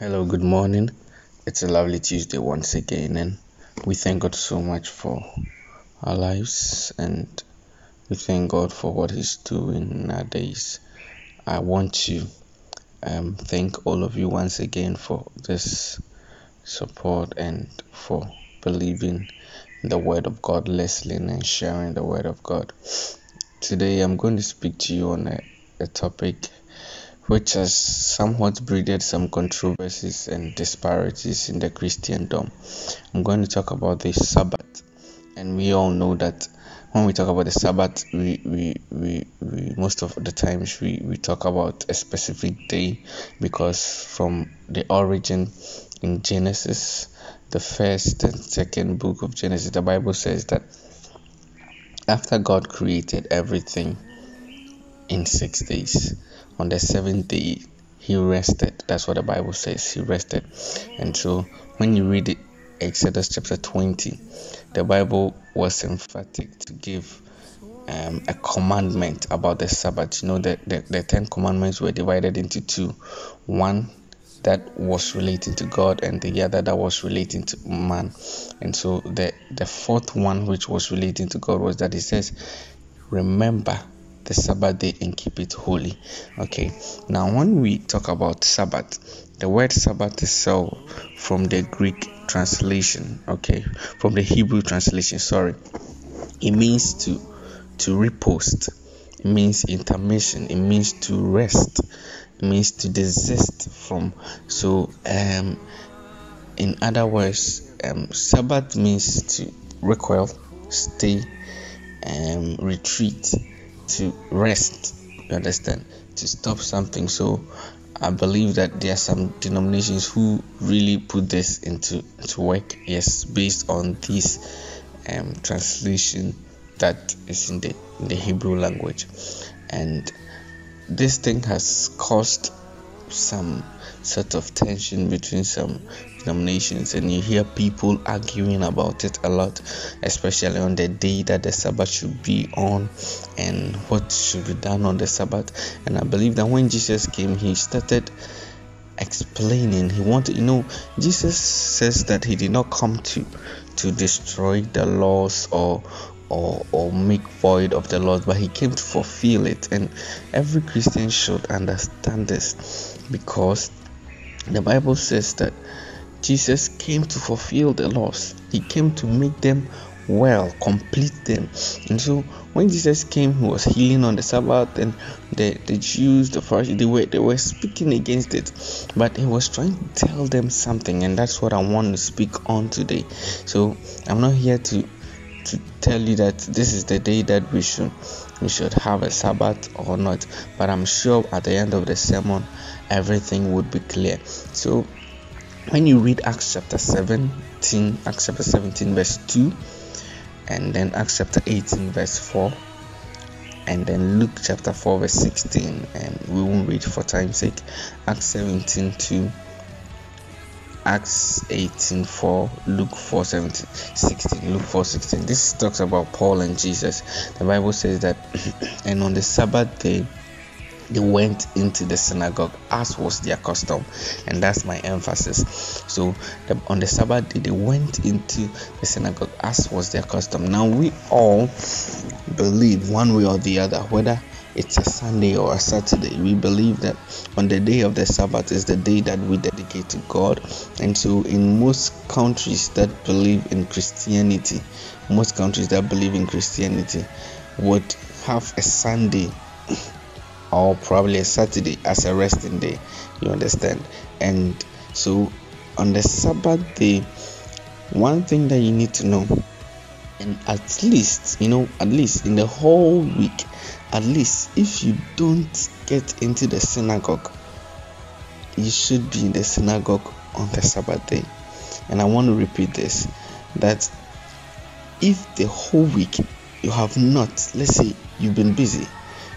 Hello, good morning. It's a lovely Tuesday once again, and we thank God so much for our lives and we thank God for what He's doing in our days. I want to um, thank all of you once again for this support and for believing in the Word of God, listening and sharing the Word of God. Today, I'm going to speak to you on a, a topic which has somewhat breeded some controversies and disparities in the Christendom. I'm going to talk about the Sabbath, and we all know that when we talk about the Sabbath, we, we, we, we most of the times we, we talk about a specific day because from the origin in Genesis, the first and second book of Genesis, the Bible says that after God created everything in six days, on the seventh day he rested. That's what the Bible says. He rested. And so when you read Exodus chapter 20, the Bible was emphatic to give um, a commandment about the Sabbath. You know, the, the, the Ten Commandments were divided into two one that was relating to God and the other that was relating to man. And so the, the fourth one, which was relating to God, was that He says, Remember the Sabbath day and keep it holy. Okay, now when we talk about Sabbath, the word Sabbath itself from the Greek translation, okay, from the Hebrew translation, sorry, it means to to repost, it means intermission, it means to rest, it means to desist from. So, um, in other words, um, Sabbath means to recoil, stay, um, retreat, to rest. You understand? To stop something. So I believe that there are some denominations who really put this into to work. Yes, based on this um, translation that is in the in the Hebrew language, and this thing has caused some sort of tension between some denominations and you hear people arguing about it a lot especially on the day that the sabbath should be on and what should be done on the sabbath. And i believe that when jesus came he started explaining. He wanted you know jesus says that he did not come to to destroy the laws or or, or make void of the laws, but he came to fulfill it. And every Christian should understand this because the Bible says that Jesus came to fulfill the laws, He came to make them well, complete them. And so when Jesus came, He was healing on the Sabbath, and the, the Jews, the Pharisees, they were they were speaking against it, but He was trying to tell them something, and that's what I want to speak on today. So I'm not here to to tell you that this is the day that we should we should have a Sabbath or not, but I'm sure at the end of the sermon everything would be clear. So when you read Acts chapter 17, Acts chapter 17, verse 2, and then Acts chapter 18, verse 4, and then Luke chapter 4, verse 16, and we won't read for time's sake, Acts 17, 2. Acts 18 4, Luke 4 17, 16, Luke 4 16. This talks about Paul and Jesus. The Bible says that, and on the Sabbath day, they went into the synagogue as was their custom. And that's my emphasis. So the, on the sabbath day they went into the synagogue as was their custom. Now we all believe one way or the other whether it's a sunday or a saturday we believe that on the day of the sabbath is the day that we dedicate to god. And so in most countries that believe in christianity most countries that believe in christianity would have a sunday or probably a Saturday as a resting day. You understand? And so on the Sabbath day, one thing that you need to know, and at least, you know, at least in the whole week, at least if you don't get into the synagogue, you should be in the synagogue on the Sabbath day. And I want to repeat this that if the whole week you have not, let's say you've been busy,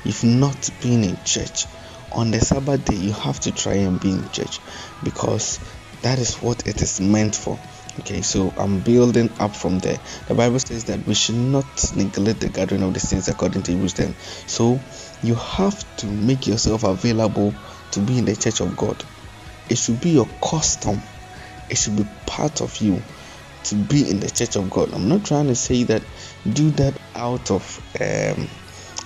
if not being in church on the Sabbath day, you have to try and be in church because that is what it is meant for. Okay, so I'm building up from there. The Bible says that we should not neglect the gathering of the saints according to Hebrews 10. So you have to make yourself available to be in the church of God. it should be your custom it should be part of you to be in the church of god i'm not trying to say that do that out of um,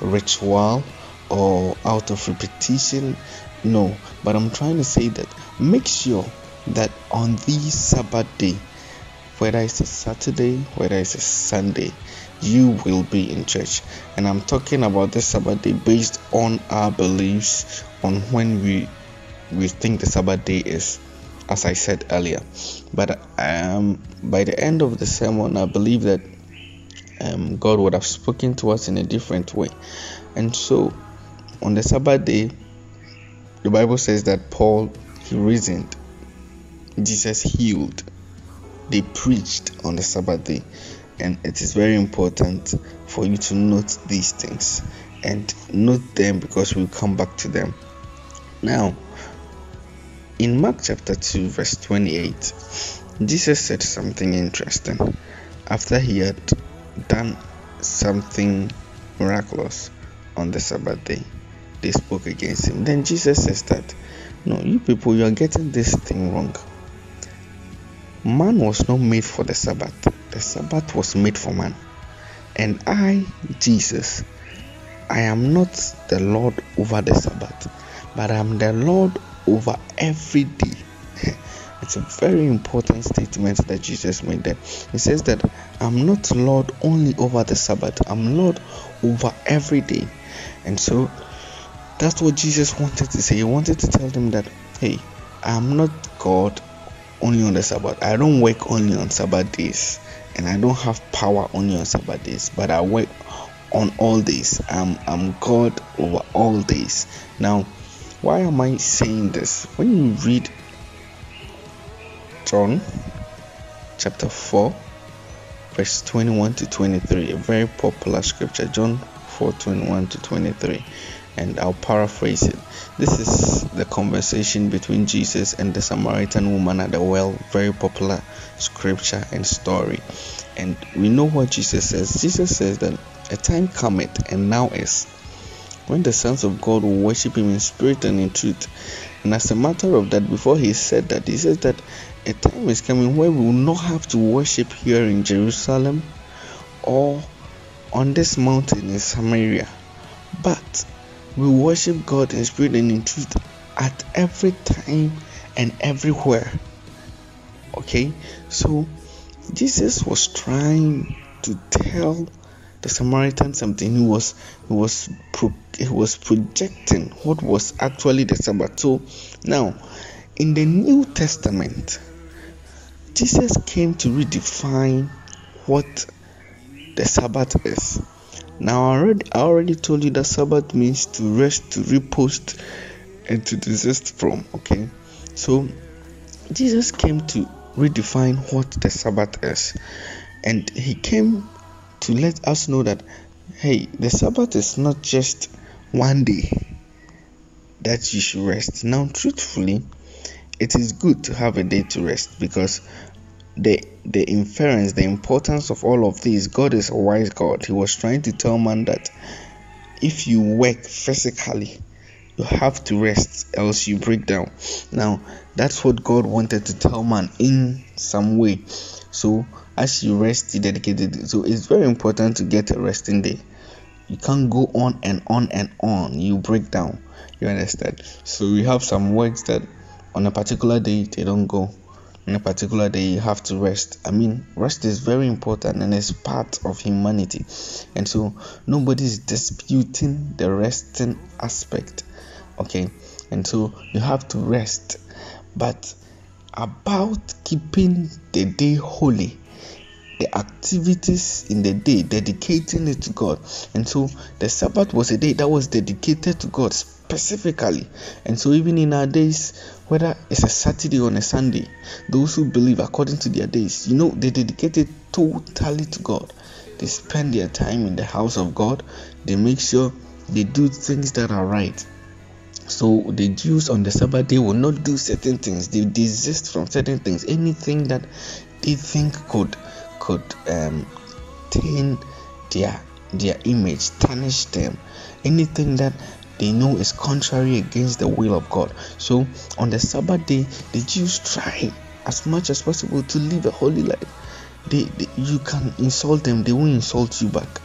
ritual or out of repetition? No but i'm trying to say that make sure that on the sabbath day whether it's a saturday whether it's a sunday you will be in church. And i'm talking about the sabbath day based on our beliefs on when we we think the sabbath day is as i said earlier. But um by the end of the sermon i believe that um, god would have spoken to us in a different way. And so on the sabbath day the bible says that paul he reasoned. Jesus healed. They preached on the sabbath day. And it is very important for you to note these things and note them because we'll come back to them. Now in mark chapter 2 verse 28 jesus said something interesting. After he had done something miraculous on the sabbath day they spoke against him then jesus says that no you people you are getting this thing wrong man was not made for the sabbath the Sabbath was made for man. And I, Jesus, I am not the Lord over the Sabbath, but I am the Lord over every day. It's a very important statement that Jesus made there. He says that I'm not Lord only over the Sabbath, I'm Lord over every day. And so that's what Jesus wanted to say. He wanted to tell them that, hey, I'm not God only on the Sabbath. I don't work only on Sabbath days and I don't have power only on Sabbath days, but I work on all days. I'm I'm God over all days. Now, why am I saying this? When you read John chapter 4, verse 21 to 23, a very popular scripture, John 4 21 to 23 and I'll paraphrase it. This is the conversation between Jesus and the Samaritan woman at the well, very popular scripture and story. And we know what Jesus says. Jesus says that a time cometh and now is when the sons of God will worship him in spirit and in truth. And as a matter of that, before he said that, he says that a time is coming where we will not have to worship here in Jerusalem or on this mountain in Samaria, but we worship God in spirit and in truth at every time and everywhere. Okay, so Jesus was trying to tell the Samaritan something. He was he was pro, he was projecting what was actually the Sabbath. So now, in the New Testament, Jesus came to redefine what the Sabbath is. Now, I already, I already told you that Sabbath means to rest, to repose, and to desist from. Okay, so Jesus came to redefine what the Sabbath is, and he came to let us know that hey, the Sabbath is not just one day that you should rest. Now, truthfully, it is good to have a day to rest because the the inference, the importance of all of this. God is a wise God. He was trying to tell man that if you work physically, you have to rest, else you break down. Now, that's what God wanted to tell man in some way. So, as you rest, you dedicated. So, it's very important to get a resting day. You can't go on and on and on. You break down. You understand? So, we have some works that on a particular day they don't go in a particular day you have to rest. I mean rest is very important and it's part of humanity. And so nobody is disputing the resting aspect okay? And so you have to rest. But about keeping the day holy the activities in the day dedicating it to god. And so the sabbath was a day that was dedicated to god specifically. And so even in our days whether it's a Saturday or a Sunday, those who believe according to their days, you know, they dedicate it totally to God. They spend their time in the house of God, they make sure they do things that are right. So the Jews on the Sabbath day will not do certain things, they desist from certain things, anything that they think could could um taint their their image, tarnish them, anything that they know is contrary against the will of God. So on the Sabbath day, the Jews try as much as possible to live a holy life. They, they, you can insult them, they won't insult you back.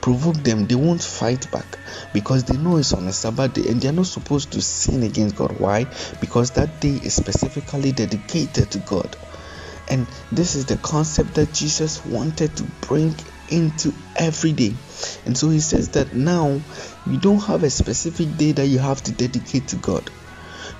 Provoke them, they won't fight back because they know it's on a Sabbath day and they're not supposed to sin against God. Why? Because that day is specifically dedicated to God. And this is the concept that Jesus wanted to bring into every day. And so he says that now you don't have a specific day that you have to dedicate to God.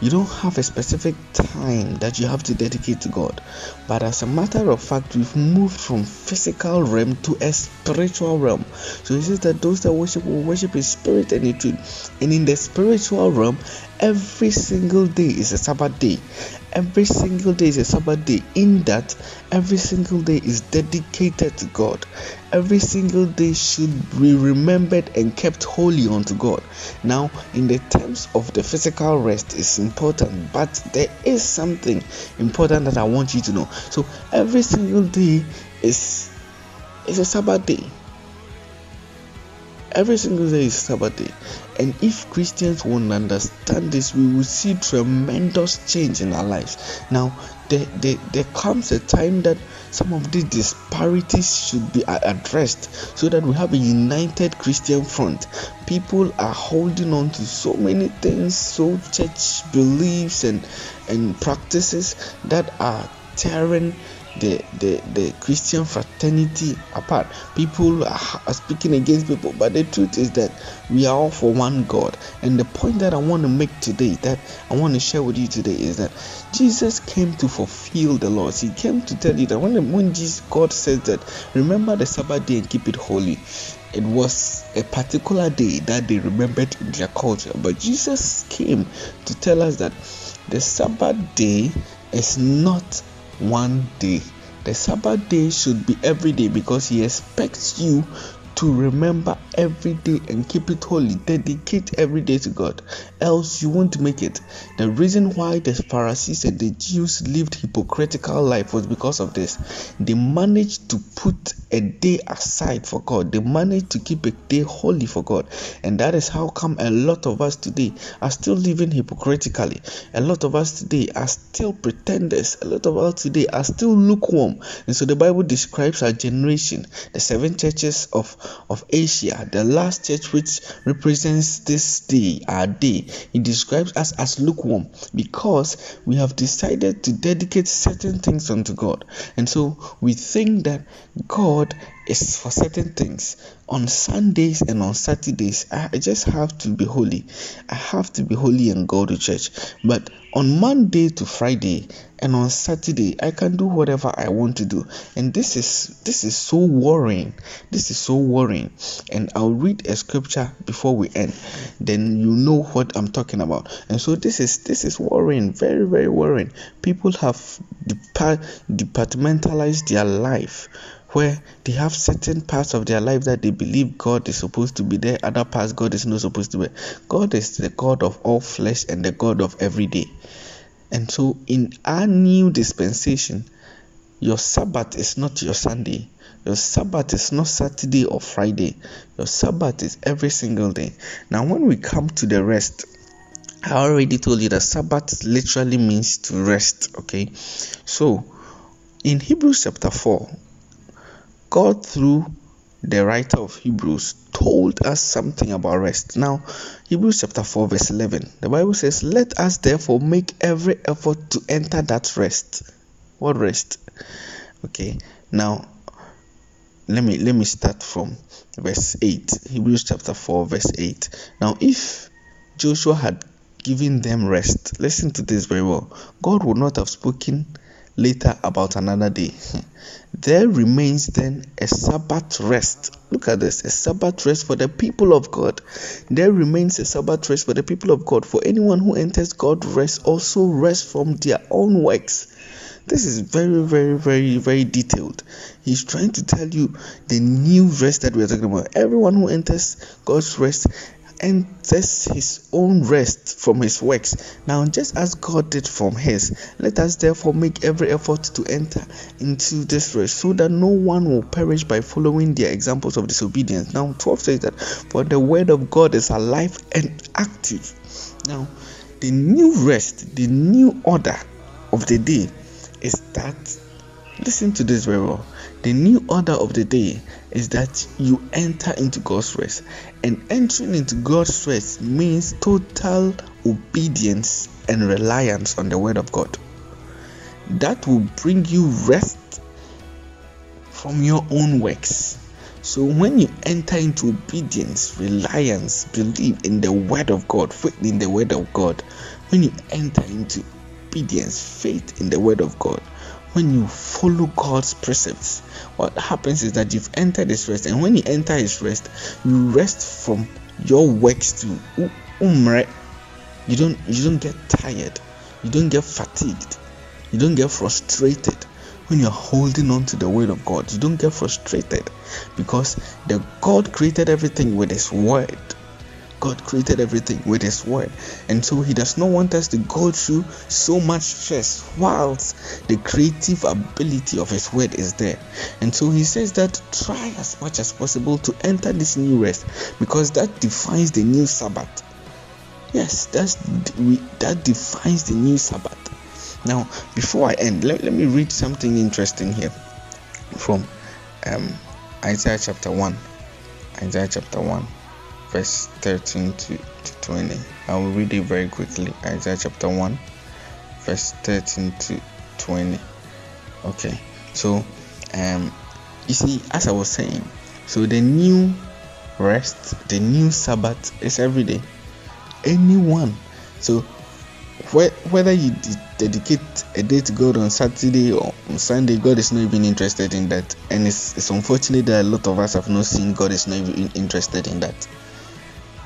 You don't have a specific time that you have to dedicate to God. But as a matter of fact, we've moved from physical realm to a spiritual realm. So he says that those that worship will worship in spirit and in truth. And in the spiritual realm, every single day is a Sabbath day. Every single day is a Sabbath day, in that every single day is dedicated to God. Every single day should be remembered and kept holy unto God. Now, in the terms of the physical rest, is important, but there is something important that I want you to know. So, every single day is is a Sabbath day. Every single day is Sabbath day. And if Christians won't understand this, we will see tremendous change in our lives. Now, there, there, there comes a time that some of these disparities should be addressed so that we have a united Christian front. People are holding on to so many things, so church beliefs and, and practices that are tearing the, the, the Christian fraternity apart. People are, speaking against people, but the truth is that we are all for one God. And the point that I want to make today, that I want to share with you today, is that Jesus came to fulfill the laws. He came to tell you that when, when Jesus, God says that, remember the Sabbath day and keep it holy it was a particular day that they remembered in their culture. But Jesus came to tell us that the Sabbath day is not one day. The Sabbath day should be every day because He expects you to remember every day and keep it holy. Dedicate every day to God, else you won't make it. The reason why the Pharisees and the Jews lived hypocritical life was because of this. They managed to put a day aside for God. They managed to keep a day holy for God, and that is how come a lot of us today are still living hypocritically. A lot of us today are still pretenders. A lot of us today are still lukewarm. And so the Bible describes our generation, the seven churches of of Asia, the last church which represents this day, our day, it describes us as lukewarm because we have decided to dedicate certain things unto God. And so we think that God is for certain things. On Sundays and on Saturdays, I just have to be holy. I have to be holy and go to church. But on Monday to Friday and on Saturday, I can do whatever I want to do. And this is this is so worrying. This is so worrying. And I'll read a scripture before we end. Then you know what I'm talking about. And so this is this is worrying, very very worrying. People have depart, departmentalized their life where they have certain parts of their life that they believe God is supposed to be there, other parts God is not supposed to be. God is the God of all flesh and the God of every day. And so, in our new dispensation, your Sabbath is not your Sunday. Your Sabbath is not Saturday or Friday. Your Sabbath is every single day. Now, when we come to the rest, I already told you that Sabbath literally means to rest. Okay, so in Hebrews chapter 4, God, through the writer of Hebrews, told us something about rest. Now, Hebrews chapter 4, verse 11, the Bible says, Let us therefore make every effort to enter that rest. What rest? Okay, now let me let me start from verse 8 hebrews chapter 4 verse 8 now if joshua had given them rest listen to this very well god would not have spoken later about another day. There remains then a Sabbath rest. Look at this a Sabbath rest for the people of God. There remains a Sabbath rest for the people of God. For anyone who enters God's rest also rests from their own works. This is very, very, very, very detailed. He's trying to tell you the new rest that we are talking about. Everyone who enters God's rest enters his own rest from his works. Now, just as God did from his, let us therefore make every effort to enter into this rest so that no one will perish by following their examples of disobedience. Now, 12 says that, For the word of God is alive and active. Now, the new rest, the new order of the day is that, listen to this very well. The new order of the day is that you enter into God's rest. And entering into God's rest means total obedience and reliance on the Word of God. That will bring you rest from your own works. So when you enter into obedience, reliance, believe in the Word of God, faith in the Word of God, when you enter into obedience, faith in the Word of God, when you follow God's precepts, what happens is that you've entered His rest, and when you enter His rest, you rest from your works too. Umre, you don't you don't get tired, you don't get fatigued, you don't get frustrated when you're holding on to the word of God. You don't get frustrated because the God created everything with His word. God created everything with His word, and so He does not want us to go through so much stress whilst the creative ability of His word is there. And so He says that try as much as possible to enter this new rest because that defines the new Sabbath. Yes, that's that defines the new Sabbath. Now, before I end, let, let me read something interesting here from um, Isaiah chapter 1. Isaiah chapter 1 verse 13 to, to 20. I will read it very quickly. Isaiah chapter 1, verse 13 to 20. Okay, so um, you see, as I was saying, so the new rest, the new Sabbath is every day. Anyone, so whether you dedicate a day to God on Saturday or on Sunday, God is not even interested in that. And it's, it's unfortunate that a lot of us have not seen God is not even interested in that.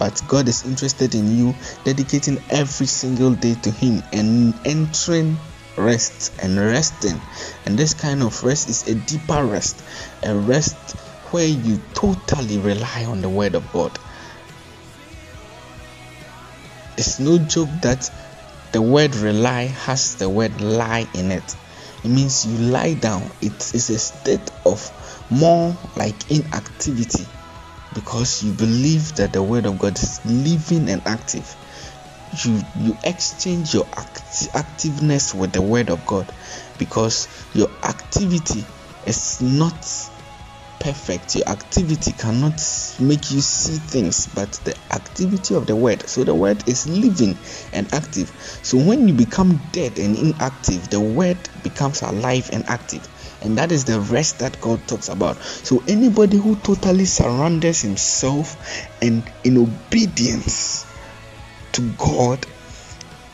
But God is interested in you dedicating every single day to Him and entering rest and resting. And this kind of rest is a deeper rest, a rest where you totally rely on the Word of God. It's no joke that the word rely has the word lie in it. It means you lie down. It is a state of more like inactivity because you believe that the word of God is living and active. You you exchange your act- activeness with the word of God because your activity is not perfect. Your activity cannot make you see things, but the activity of the word. So the word is living and active. So when you become dead and inactive, the word becomes alive and active and that is the rest that God talks about. So anybody who totally surrenders himself and in obedience to God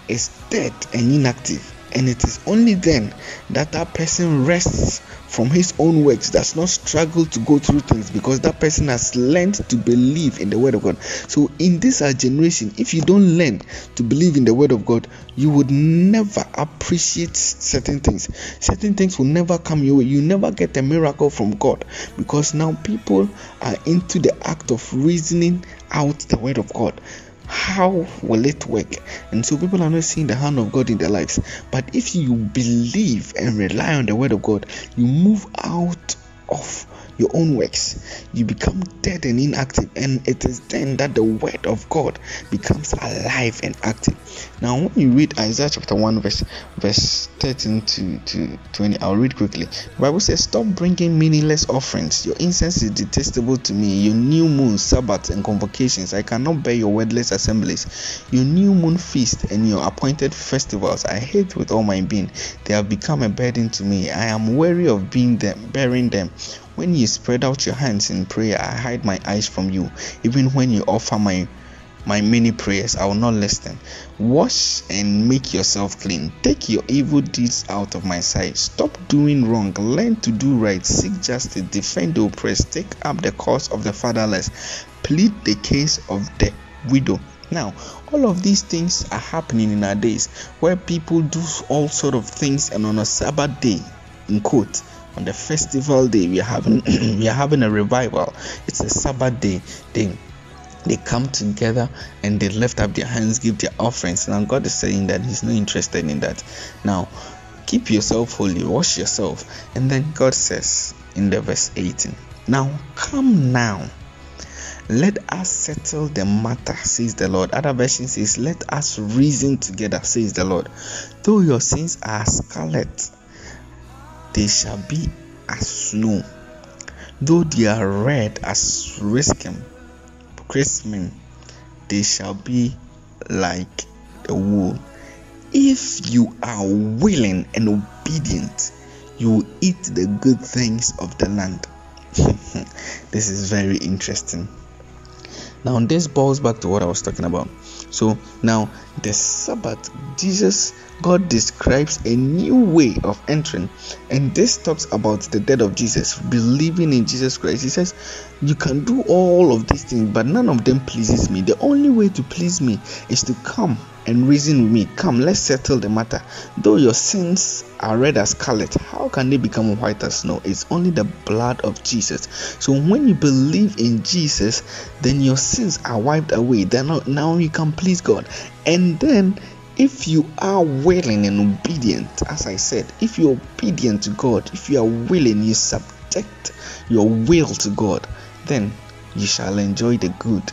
is dead and inactive, and it is only then that that person rests from his own works does not struggle to go through things because that person has learned to believe in the word of God. So, in this our generation, if you don't learn to believe in the word of God, you would never appreciate certain things. Certain things will never come your way. You never get a miracle from God because now people are into the act of reasoning out the word of God how will it work? And so people are not seeing the hand of God in their lives. But if you believe and rely on the word of God, you move out of your own works. You become dead and inactive, and it is then that the word of God becomes alive and active. Now, when you read Isaiah chapter 1, verse verse 13 to, to 20, I'll read quickly. The Bible says, Stop bringing meaningless offerings. Your incense is detestable to me. Your new moon, Sabbaths, and convocations. I cannot bear your wordless assemblies. Your new moon feast and your appointed festivals I hate with all my being. They have become a burden to me. I am weary of being them, bearing them. When you spread out your hands in prayer, I hide my eyes from you. Even when you offer my my many prayers, I will not listen. Wash and make yourself clean. Take your evil deeds out of my sight. Stop doing wrong. Learn to do right. Seek justice. Defend the oppressed. Take up the cause of the fatherless. Plead the case of the widow. Now, all of these things are happening in our days where people do all sort of things and on a Sabbath day, in quote, on the festival day we are having we are having a revival it's a sabbath day thing they come together and they lift up their hands, give their offerings. Now, God is saying that He's not interested in that. Now, keep yourself holy, wash yourself. And then God says in the verse 18, Now come now. Let us settle the matter, says the Lord. Other version says, Let us reason together, says the Lord. Though your sins are scarlet, they shall be as snow. Though they are red as riskim, Christmas, they shall be like the wool. If you are willing and obedient, you will eat the good things of the land. this is very interesting. Now, this boils back to what I was talking about. So, now the Sabbath, Jesus, God describes a new way of entering, and this talks about the death of Jesus, believing in Jesus Christ. He says, You can do all of these things, but none of them pleases me. The only way to please me is to come and reason with me. Come, let's settle the matter. Though your sins are red as scarlet, how can they become white as snow? It's only the blood of Jesus. So when you believe in Jesus, then your sins are wiped away. Then now you can please God. And then if you are willing and obedient, as I said, if you're obedient to God, if you are willing, you subject your will to God, then you shall enjoy the good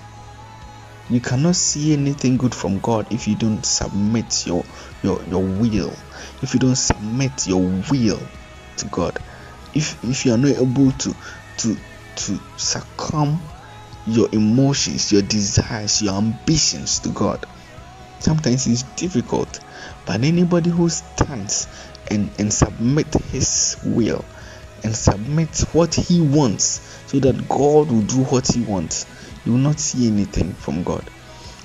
you cannot see anything good from God if you don't submit your your your will. If you don't submit your will to God. If if you are not able to to to succumb your emotions, your desires, your ambitions to God. Sometimes it's difficult, but anybody who stands and, and submit his will and submit what he wants so that God will do what he wants you will not see anything from God.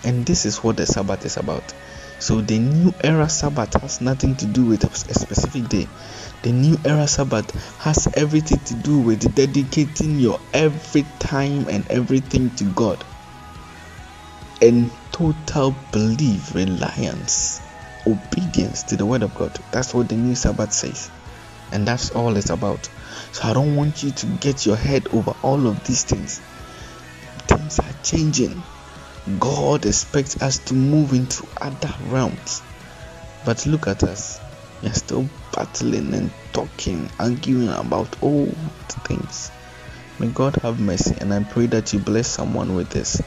And this is what the Sabbath is about. So the new era Sabbath has nothing to do with a specific day. The new era Sabbath has everything to do with dedicating your every time and everything to God. And total belief, reliance, obedience to the word of God. That's what the new Sabbath says. And that's all it's about. So I don't want you to get your head over all of these things things are changing. God expects us to move into other realms. But look at us. We are still battling and talking, arguing about old things. May God have mercy, and I pray that you bless someone with this.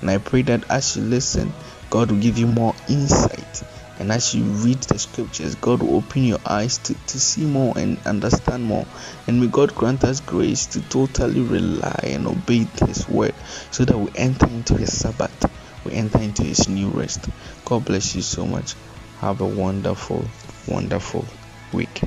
And I pray that as you listen, God will give you more insight and as you read the scriptures, God will open your eyes to, to see more and understand more. And may God grant us grace to totally rely and obey His word so that we enter into His Sabbath, we enter into His new rest. God bless you so much. Have a wonderful, wonderful week.